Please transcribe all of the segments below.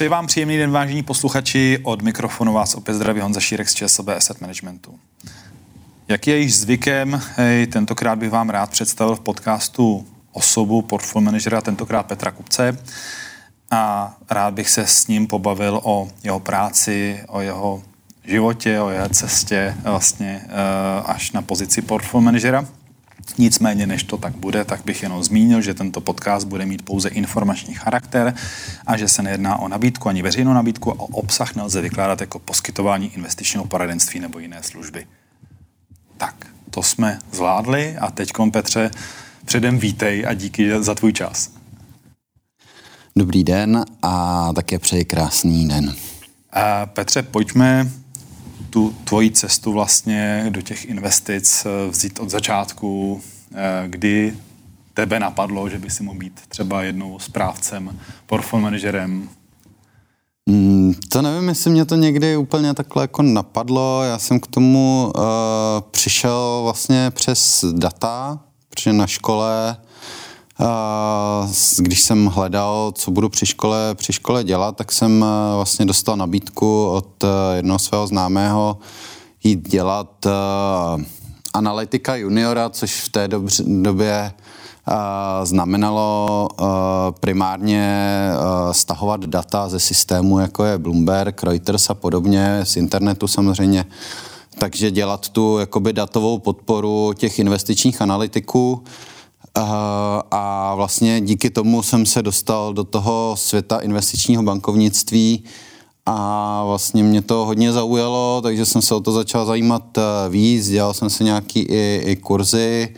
Přeji vám příjemný den, vážení posluchači. Od mikrofonu vás opět zdraví Honza Šírek z ČSOB Asset Managementu. Jak je již zvykem, hej, tentokrát bych vám rád představil v podcastu osobu portfolio manažera, tentokrát Petra Kupce. A rád bych se s ním pobavil o jeho práci, o jeho životě, o jeho cestě vlastně eh, až na pozici portfolio manažera. Nicméně, než to tak bude, tak bych jenom zmínil, že tento podcast bude mít pouze informační charakter a že se nejedná o nabídku ani veřejnou nabídku a o obsah nelze vykládat jako poskytování investičního poradenství nebo jiné služby. Tak, to jsme zvládli a teď, Petře, předem vítej a díky za tvůj čas. Dobrý den a také přeji krásný den. A Petře, pojďme tu tvoji cestu vlastně do těch investic eh, vzít od začátku, eh, kdy tebe napadlo, že by si mohl být třeba jednou správcem, portfolio manažerem? Mm, to nevím, jestli mě to někdy úplně takhle jako napadlo. Já jsem k tomu uh, přišel vlastně přes data, protože na škole když jsem hledal, co budu při škole, při škole dělat, tak jsem eh, vlastně dostal nabídku od eh, jednoho svého známého jít dělat eh, analytika juniora, což v té době znamenalo primárně stahovat data ze systému, jako je Bloomberg, Reuters a podobně, z internetu samozřejmě. Takže dělat tu jakoby datovou podporu těch investičních analytiků. A vlastně díky tomu jsem se dostal do toho světa investičního bankovnictví a vlastně mě to hodně zaujalo, takže jsem se o to začal zajímat eh, víc, dělal jsem se nějaký i, i kurzy,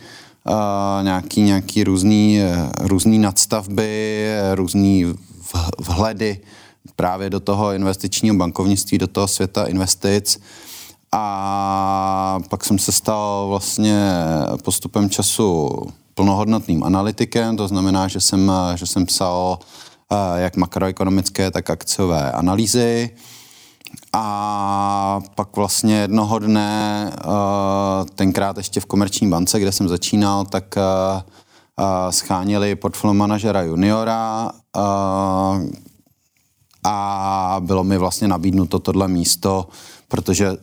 nějaký, nějaký různý, eh, různý nadstavby, různý vhledy právě do toho investičního bankovnictví, do toho světa investic. A pak jsem se stal vlastně postupem času plnohodnotným analytikem, to znamená, že jsem, že jsem psal eh, jak makroekonomické, tak akciové analýzy. A pak vlastně jednoho dne, eh, tenkrát ještě v Komerční bance, kde jsem začínal, tak eh, scháněli portfolio manažera juniora a bylo mi vlastně nabídnuto tohle místo, protože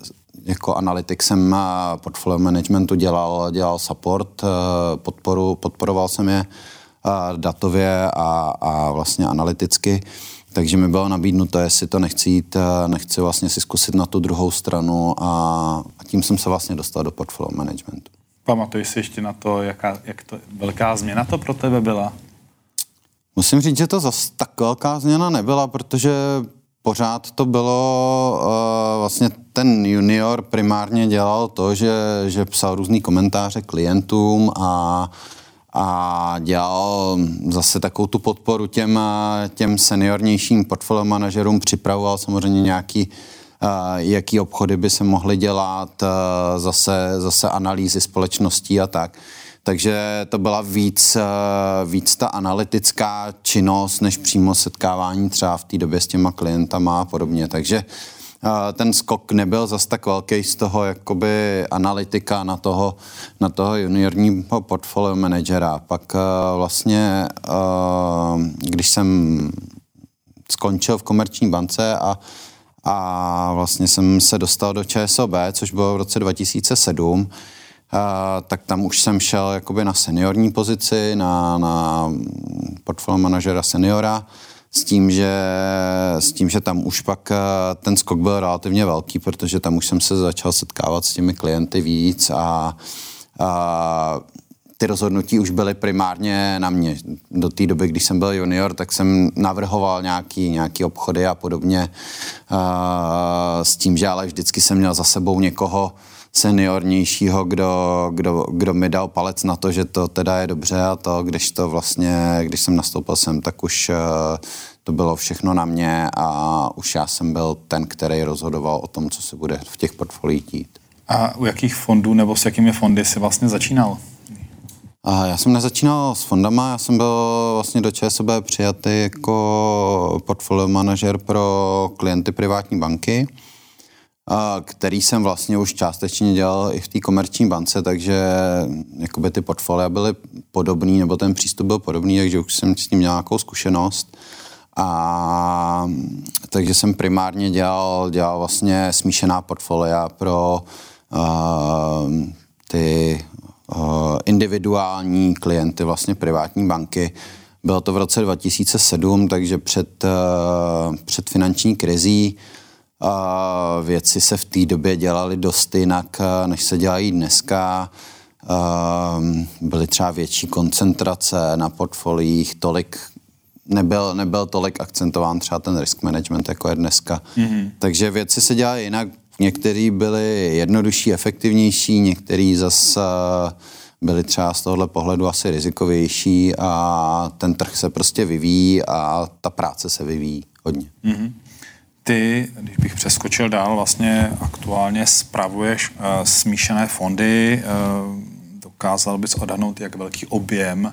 jako analytik jsem portfolio managementu dělal, dělal support, eh, podporu, podporoval jsem je eh, datově a, a vlastně analyticky. Takže mi bylo nabídnuto, jestli to nechci jít, eh, nechci vlastně si zkusit na tu druhou stranu a, a tím jsem se vlastně dostal do portfolio managementu. Pamatuješ si ještě na to, jaká, jak to, velká změna to pro tebe byla? Musím říct, že to zase tak velká změna nebyla, protože pořád to bylo, uh, vlastně ten junior primárně dělal to, že, že psal různý komentáře klientům a, a dělal zase takovou tu podporu těm, těm seniornějším portfolio manažerům, připravoval samozřejmě nějaký uh, jaký obchody by se mohly dělat, uh, zase, zase analýzy společností a tak. Takže to byla víc, eh, víc ta analytická činnost, než přímo setkávání třeba v té době s těma klientama a podobně. Takže eh, ten skok nebyl zas tak velký z toho jakoby analytika na toho, na toho juniorního portfolio manažera. Pak eh, vlastně, když jsem skončil v komerční bance a a vlastně jsem se dostal do ČSOB, což bylo v roce 2007, tak tam už jsem šel jakoby na seniorní pozici, na, na portfolio manažera seniora, s tím, že, s tím, že tam už pak ten skok byl relativně velký, protože tam už jsem se začal setkávat s těmi klienty víc a, a ty rozhodnutí už byly primárně na mě. Do té doby, když jsem byl junior, tak jsem navrhoval nějaký, nějaký obchody a podobně a, s tím, že ale vždycky jsem měl za sebou někoho, seniornějšího, kdo, kdo, kdo mi dal palec na to, že to teda je dobře a to, když to vlastně, když jsem nastoupil sem, tak už uh, to bylo všechno na mě a už já jsem byl ten, který rozhodoval o tom, co se bude v těch portfoliích dít. A u jakých fondů nebo s jakými fondy jsi vlastně začínal? A já jsem nezačínal s fondama, já jsem byl vlastně do ČSOB přijatý jako portfolio manažer pro klienty privátní banky který jsem vlastně už částečně dělal i v té komerční bance, takže jakoby ty portfolia byly podobný, nebo ten přístup byl podobný, takže už jsem s tím měl nějakou zkušenost. A takže jsem primárně dělal, dělal vlastně smíšená portfolia pro uh, ty uh, individuální klienty, vlastně privátní banky. Bylo to v roce 2007, takže před, uh, před finanční krizí. Uh, věci se v té době dělaly dost jinak, než se dělají dneska. Uh, byly třeba větší koncentrace na portfoliích, tolik nebyl, nebyl tolik akcentován třeba ten risk management, jako je dneska. Mm-hmm. Takže věci se dělají jinak. Některý byly jednodušší, efektivnější, některý zase byly třeba z tohohle pohledu asi rizikovější a ten trh se prostě vyvíjí a ta práce se vyvíjí hodně. Mm-hmm. Ty, když bych přeskočil dál, vlastně aktuálně spravuješ uh, smíšené fondy. Uh, dokázal bys odhadnout, jak velký objem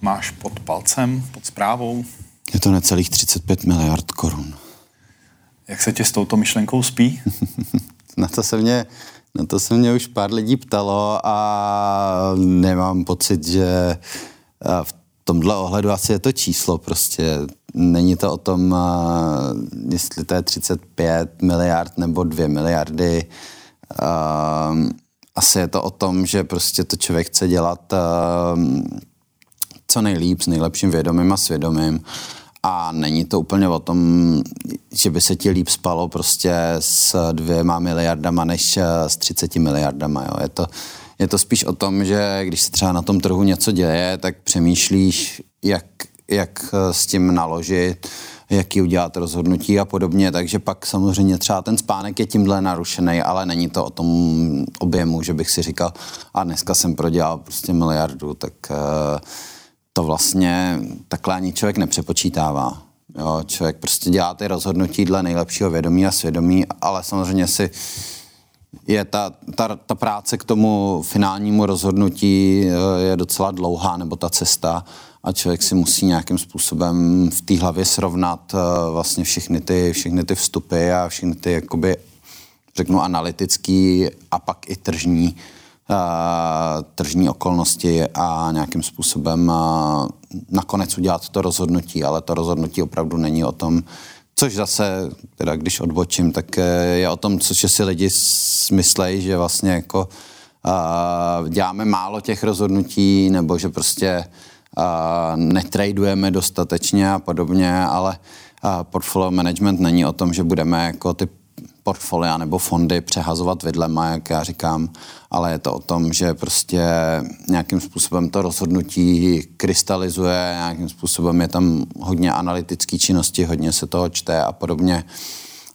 máš pod palcem, pod zprávou? Je to necelých 35 miliard korun. Jak se ti s touto myšlenkou spí? na, to se mě, na to se mě už pár lidí ptalo a nemám pocit, že v tomhle ohledu asi je to číslo prostě. Není to o tom, jestli to je 35 miliard nebo 2 miliardy. Asi je to o tom, že prostě to člověk chce dělat co nejlíp, s nejlepším vědomím a svědomím. A není to úplně o tom, že by se ti líp spalo prostě s dvěma miliardama než s 30 miliardama. Jo. Je, to, je to spíš o tom, že když se třeba na tom trhu něco děje, tak přemýšlíš, jak, jak s tím naložit, jaký udělat rozhodnutí a podobně, takže pak samozřejmě třeba ten spánek je tímhle narušený, ale není to o tom objemu, že bych si říkal, a dneska jsem prodělal prostě miliardu, tak uh, to vlastně takhle ani člověk nepřepočítává. Jo, člověk prostě dělá ty rozhodnutí dle nejlepšího vědomí a svědomí, ale samozřejmě si je ta, ta, ta práce k tomu finálnímu rozhodnutí eh, je docela dlouhá, nebo ta cesta a člověk si musí nějakým způsobem v té hlavě srovnat eh, vlastně všechny ty, všechny ty vstupy a všechny ty, jakoby, řeknu, analytický a pak i tržní tržní okolnosti a nějakým způsobem nakonec udělat to rozhodnutí, ale to rozhodnutí opravdu není o tom, což zase, teda když odbočím, tak je o tom, co si lidi smyslejí, že vlastně jako děláme málo těch rozhodnutí, nebo že prostě netradujeme dostatečně a podobně, ale portfolio management není o tom, že budeme jako ty portfolia nebo fondy přehazovat vidlema, jak já říkám, ale je to o tom, že prostě nějakým způsobem to rozhodnutí krystalizuje, nějakým způsobem je tam hodně analytické činnosti, hodně se toho čte a podobně.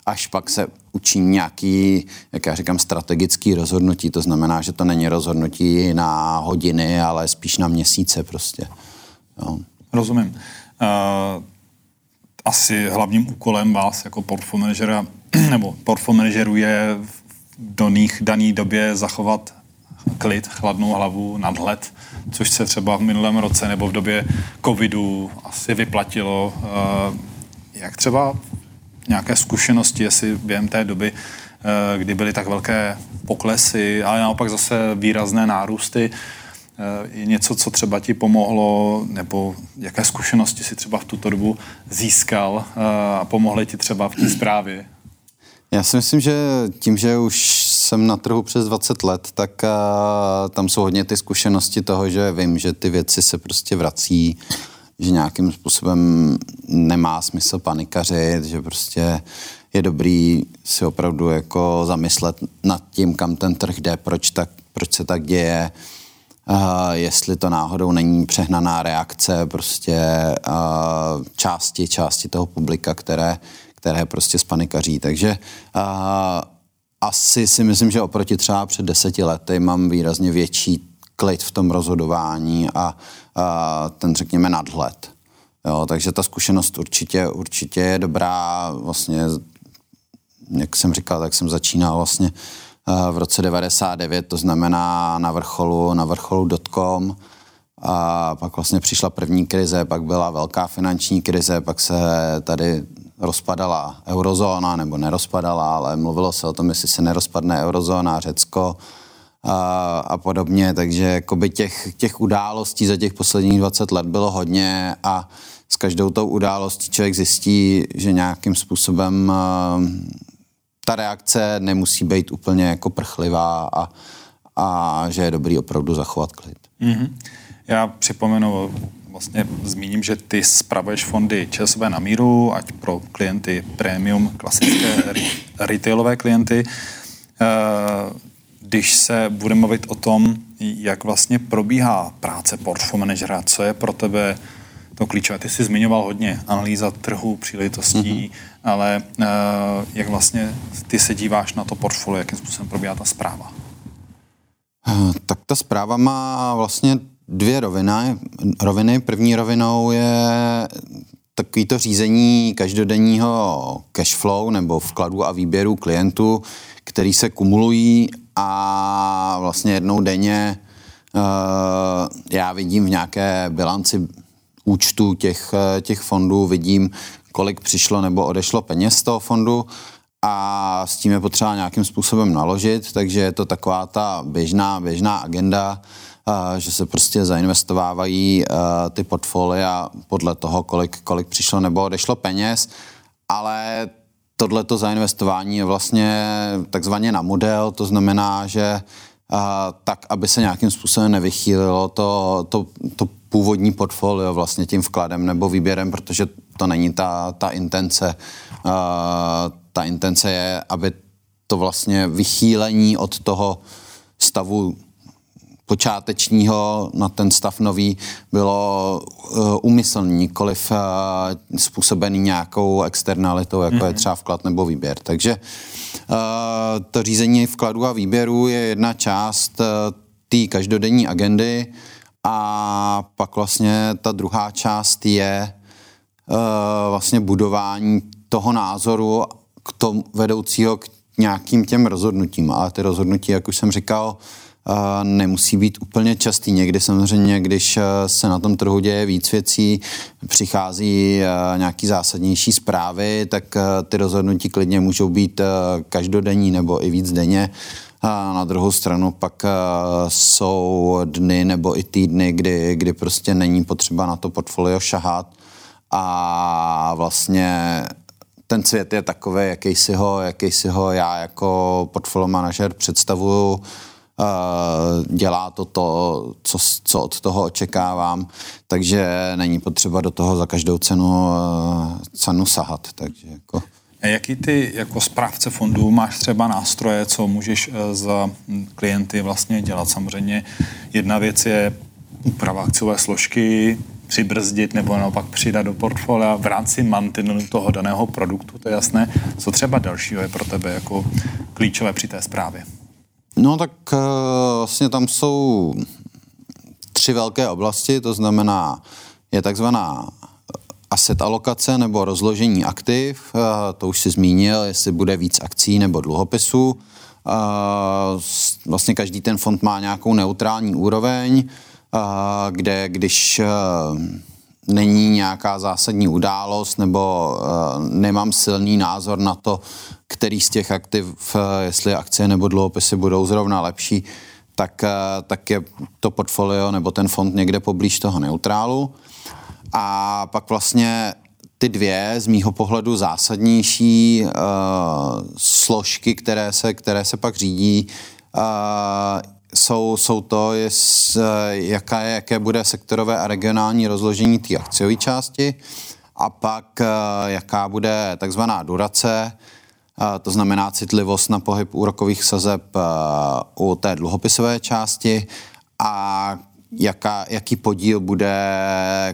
Až pak se učí nějaký, jak já říkám, strategický rozhodnutí. To znamená, že to není rozhodnutí na hodiny, ale spíš na měsíce prostě. Jo. Rozumím. Uh, asi hlavním úkolem vás jako portfolio nebo portfolio je v daných, daný době zachovat klid, chladnou hlavu, nadhled, což se třeba v minulém roce nebo v době covidu asi vyplatilo. Eh, jak třeba nějaké zkušenosti, jestli během té doby, eh, kdy byly tak velké poklesy, ale naopak zase výrazné nárůsty, eh, je něco, co třeba ti pomohlo, nebo jaké zkušenosti si třeba v tuto dobu získal a pomohly ti třeba v té zprávě? Já si myslím, že tím, že už jsem na trhu přes 20 let, tak uh, tam jsou hodně ty zkušenosti toho, že vím, že ty věci se prostě vrací, že nějakým způsobem nemá smysl panikařit, že prostě je dobrý si opravdu jako zamyslet nad tím, kam ten trh jde, proč, tak, proč se tak děje, uh, jestli to náhodou není přehnaná reakce prostě uh, části, části toho publika, které, které prostě spanikaří. Takže uh, asi si myslím, že oproti třeba před deseti lety mám výrazně větší klid v tom rozhodování a, a ten, řekněme, nadhled. Jo, takže ta zkušenost určitě, určitě je dobrá. Vlastně, jak jsem říkal, tak jsem začínal vlastně v roce 99, to znamená na vrcholu, na vrcholu dotcom. A pak vlastně přišla první krize, pak byla velká finanční krize, pak se tady rozpadala eurozóna, nebo nerozpadala, ale mluvilo se o tom, jestli se nerozpadne eurozóna, Řecko, a, a podobně, takže jakoby těch, těch událostí za těch posledních 20 let bylo hodně a s každou tou událostí člověk zjistí, že nějakým způsobem ta reakce nemusí být úplně jako prchlivá a, a že je dobrý opravdu zachovat klid. Mm-hmm. Já připomenu, vlastně zmíním, že ty spravuješ fondy ČSOB na míru, ať pro klienty premium, klasické retailové klienty. Eh, když se budeme mluvit o tom, jak vlastně probíhá práce portfolio manažera, co je pro tebe to klíčové. Ty jsi zmiňoval hodně analýza trhu, příležitostí, mm-hmm. ale uh, jak vlastně ty se díváš na to portfolio, jakým způsobem probíhá ta zpráva? Eh, tak ta zpráva má vlastně dvě roviny. roviny. První rovinou je takový to řízení každodenního cash flow nebo vkladu a výběru klientů, který se kumulují a vlastně jednou denně uh, já vidím v nějaké bilanci účtu těch, eh, těch fondů, vidím, kolik přišlo nebo odešlo peněz z toho fondu a s tím je potřeba nějakým způsobem naložit, takže je to taková ta běžná, běžná agenda, uh, že se prostě zainvestovávají ty portfolia podle toho, kolik, kolik přišlo nebo odešlo peněz, ale tohleto zainvestování je vlastně takzvaně na model, to znamená, že a, tak, aby se nějakým způsobem nevychýlilo to, to, to původní portfolio vlastně tím vkladem nebo výběrem, protože to není ta, ta intence. A, ta intence je, aby to vlastně vychýlení od toho stavu počátečního na ten stav nový bylo uh, úmyslný, nikoliv uh, způsobený nějakou externalitou, jako mm-hmm. je mhm. třeba vklad nebo výběr. Takže uh, to řízení vkladu a výběru je jedna část té každodenní agendy a pak vlastně ta druhá část je vlastně budování toho názoru k tomu vedoucího k nějakým těm rozhodnutím. Ale ty rozhodnutí, jak už jsem říkal, nemusí být úplně častý. Někdy samozřejmě, když eh, se na tom trhu děje víc věcí, přichází eh, nějaký zásadnější zprávy, tak eh, ty rozhodnutí klidně můžou být každodenní nebo i víc denně. A na druhou stranu pak jsou dny nebo i týdny, kdy, kdy prostě není potřeba na to portfolio šahat a vlastně ten svět je takový, jaký si ho, jaký si ho já jako portfolio manažer představuju dělá to to, co, co od toho očekávám, takže není potřeba do toho za každou cenu, cenu sahat. Takže jako... A jaký ty jako správce fondů máš třeba nástroje, co můžeš e, za klienty vlastně dělat? Samozřejmě jedna věc je úprava akciové složky, přibrzdit nebo naopak přidat do portfolia v rámci mantinelu toho daného produktu, to je jasné. Co třeba dalšího je pro tebe jako klíčové při té zprávě? No tak eh, vlastně tam jsou tři velké oblasti, to znamená, je takzvaná asset alokace nebo rozložení aktiv, eh, to už si zmínil, jestli bude víc akcí nebo dluhopisů. Eh, vlastně každý ten fond má nějakou neutrální úroveň, kde když není nějaká zásadní událost nebo nemám silný názor na to, který z těch aktiv, eh, jestli akcie nebo dluhopisy budou zrovna lepší, tak, eh, tak je to portfolio nebo ten fond někde poblíž toho neutrálu. A pak vlastně ty dvě z mýho pohledu zásadnější uh, složky, které se, které se pak řídí, uh, jsou, jsou to, jest, uh, jaká je, jaké bude sektorové a regionální rozložení té akciové části a pak uh, jaká bude takzvaná durace, to znamená citlivost na pohyb úrokových sazeb eh, u té dluhopisové části a jaká, jaký podíl bude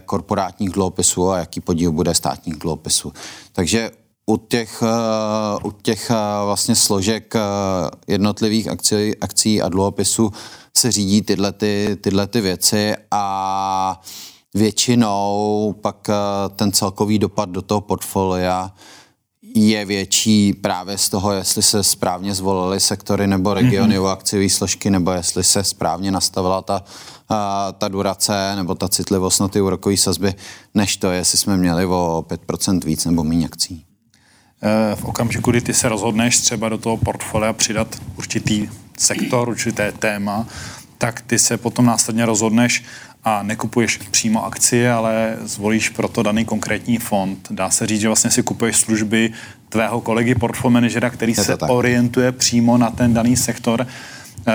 korporátních dluhopisů a jaký podíl bude státních dluhopisů. Takže u těch, eh, u těch eh, vlastně složek jednotlivých akcí, akcí a dluhopisů se řídí tyhle, ty, tyhle ty věci a většinou pak ten celkový dopad do toho portfolia je větší právě z toho, jestli se správně zvolily sektory nebo regiony mm-hmm. akciové složky, nebo jestli se správně nastavila ta, a, ta durace nebo ta citlivost na ty úrokové sazby, než to, jestli jsme měli o 5% víc nebo méně akcí. E, v okamžiku, kdy ty se rozhodneš třeba do toho portfolia přidat určitý sektor, určité téma, tak ty se potom následně rozhodneš a nekupuješ přímo akcie, ale zvolíš proto daný konkrétní fond. Dá se říct, že vlastně si kupuješ služby tvého kolegy portfolio manažera, který se tak. orientuje přímo na ten daný sektor. Uh,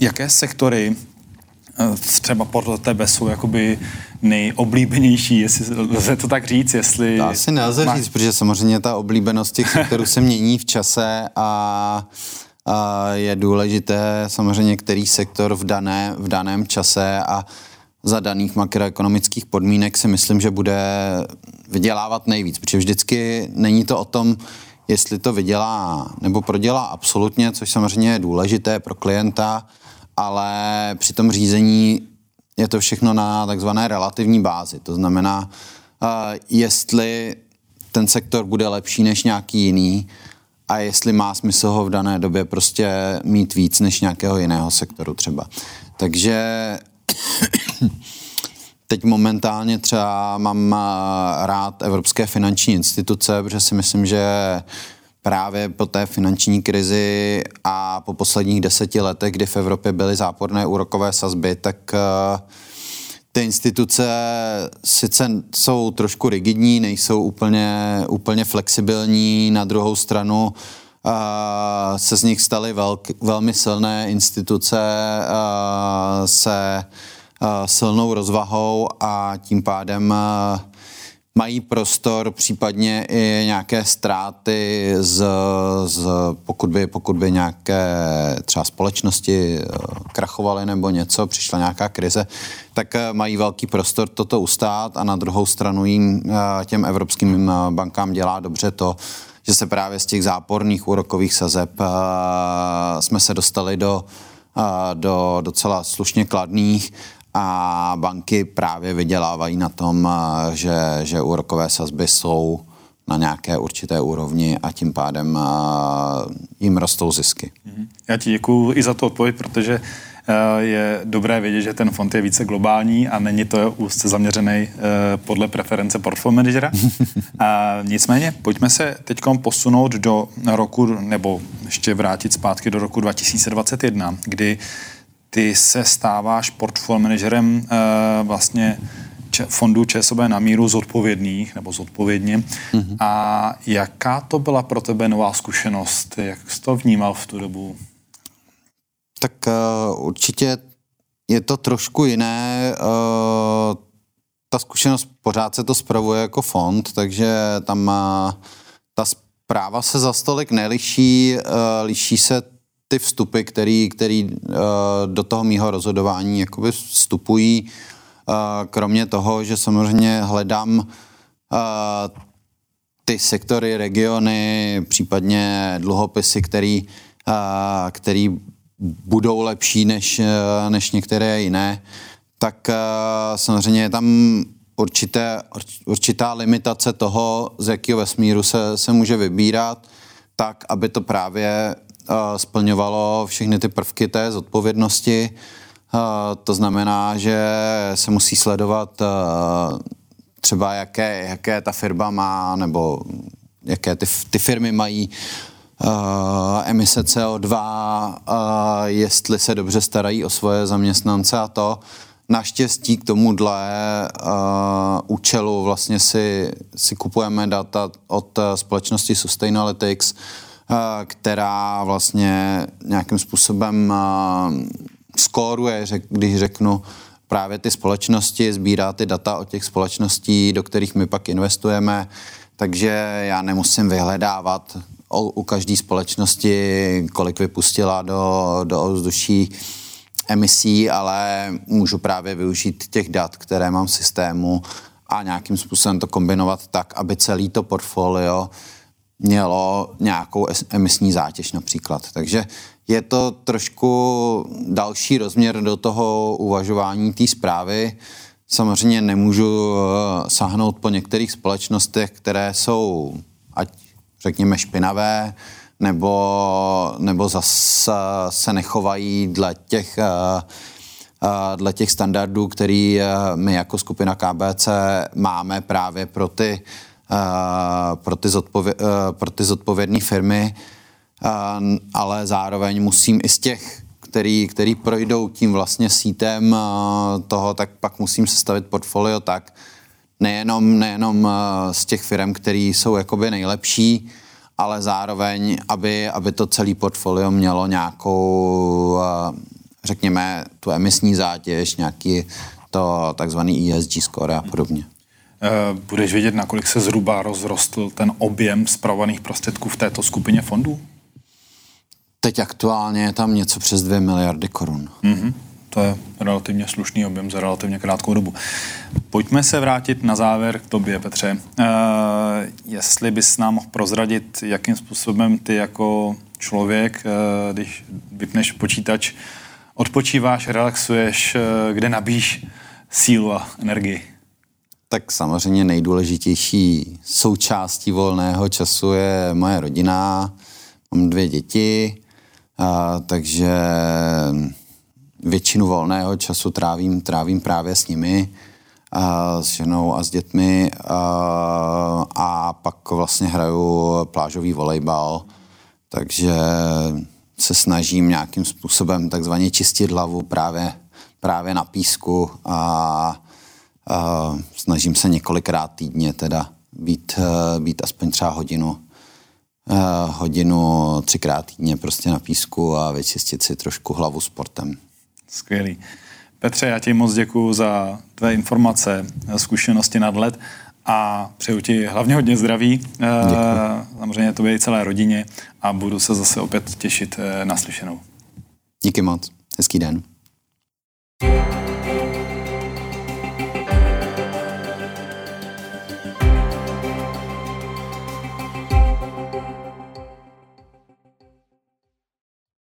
jaké sektory uh, třeba podle tebe jsou jakoby nejoblíbenější, jestli lze to tak říct, jestli... To asi nelze má... říct, protože samozřejmě ta oblíbenost těch sektorů se mění v čase a a je důležité samozřejmě, který sektor v, dané, v daném čase a za daných makroekonomických podmínek si myslím, že bude vydělávat nejvíc, protože vždycky není to o tom, jestli to vydělá nebo prodělá absolutně, což samozřejmě je důležité pro klienta, ale při tom řízení je to všechno na takzvané relativní bázi. To znamená, jestli ten sektor bude lepší než nějaký jiný, a jestli má smysl ho v dané době prostě mít víc než nějakého jiného sektoru třeba. Takže teď momentálně třeba mám eh, rád Evropské finanční instituce, protože si myslím, že právě po té finanční krizi a po posledních deseti letech, kdy v Evropě byly záporné úrokové sazby, tak uh, ty instituce sice jsou trošku rigidní, nejsou úplně, úplně flexibilní, na druhou stranu uh, se z nich staly velk, velmi silné instituce uh, se silnou rozvahou a tím pádem uh, mají prostor případně i nějaké ztráty z, z pokud, by, pokud by nějaké třeba společnosti eh, krachovaly nebo něco, přišla nějaká krize, tak eh, mají velký prostor toto ustát a na druhou stranu jim eh, těm evropským bankám dělá dobře to, že se právě z těch záporných úrokových sazeb jsme se dostali do, do docela slušně kladných a banky právě vydělávají na tom, eh, že, že úrokové sazby jsou na nějaké určité úrovni a tím pádem eh, jim rostou zisky. Mhm. Já ti děkuji i za tu odpověď, protože eh, je dobré vědět, že ten fond je více globální a není to úzce zaměřený podle preference portfolio managera. A nicméně, pojďme se teď posunout do roku, nebo ještě vrátit zpátky do roku 2021, kdy ty se stáváš portfolio manažerem uh, vlastně fondů ČSOB na míru zodpovědných nebo zodpovědně. Mm-hmm. A jaká to byla pro tebe nová zkušenost? Jak jsi to vnímal v tu dobu? Tak uh, určitě je to trošku jiné. Uh, ta zkušenost pořád se to spravuje jako fond, takže tam uh, ta zpráva se za stolik neliší, uh, liší se ty vstupy, který, který uh, do toho mýho rozhodování jakoby vstupují. Uh, kromě toho, že samozřejmě hledám uh, ty sektory, regiony, případně dluhopisy, který, který budou lepší než, než některé jiné, tak samozřejmě je tam určité, určitá limitace toho, z jakého vesmíru se, se může vybírat, tak, aby to právě splňovalo všechny ty prvky té zodpovědnosti. To znamená, že se musí sledovat třeba jaké, jaké ta firma má, nebo jaké ty, ty firmy mají uh, emise CO2, uh, jestli se dobře starají o svoje zaměstnance a to. Naštěstí k tomuhle uh, účelu vlastně si, si kupujeme data od společnosti Sustainalytics, která vlastně nějakým způsobem skóruje, když řeknu, právě ty společnosti, sbírá ty data od těch společností, do kterých my pak investujeme, takže já nemusím vyhledávat u každé společnosti, kolik vypustila do, do ovzduší emisí, ale můžu právě využít těch dat, které mám v systému a nějakým způsobem to kombinovat tak, aby celý to portfolio mělo nějakou emisní zátěž například. Takže je to trošku další rozměr do toho uvažování té zprávy. Samozřejmě nemůžu eh, sáhnout po některých společnostech, které jsou, ať řekněme, špinavé, nebo, nebo zase se nechovají dle těch, eh, eh, dle těch standardů, který my jako skupina KBC máme právě pro ty pro ty, zodpově, pro ty zodpovědné firmy. ale zároveň musím i z těch, který, který projdou tím vlastně sítem toho, tak pak musím sestavit portfolio tak, nejenom, nejenom z těch firm, které jsou jakoby nejlepší, ale zároveň, aby, aby to celé portfolio mělo nějakou, řekněme, tu emisní zátěž, nějaký to takzvaný ESG score a podobně. Eh, budeš vědět, nakolik se zhruba rozrostl ten objem spravovaných prostředků v této skupině fondů? Teď aktuálně je tam něco přes 2 miliardy korun. Mm-hmm. To je relativně slušný objem za relativně krátkou dobu. Pojďme se vrátit na závěr k tobě, Petře. Uh, jestli bys nám mohl prozradit, jakým způsobem ty jako člověk, uh, když vypneš počítač, odpočíváš, relaxuješ, uh, kde nabíš sílu a energii? Tak samozřejmě nejdůležitější součástí volného času je moje rodina. Mám dvě děti, a, takže většinu volného času trávím, trávím právě s nimi, a, s ženou a s dětmi a, a pak vlastně hraju plážový volejbal, takže se snažím nějakým způsobem takzvaně čistit hlavu právě, právě na písku a Uh, snažím se několikrát týdně teda být, uh, být aspoň třeba hodinu, uh, hodinu třikrát týdně prostě na písku a vyčistit si trošku hlavu sportem. Skvělý. Petře, já ti moc děkuji za tvé informace, zkušenosti nad let a přeju ti hlavně hodně zdraví, Děkuji. samozřejmě tobě i celé rodině a budu se zase opět těšit na slyšenou. Díky moc. Hezký den. thank you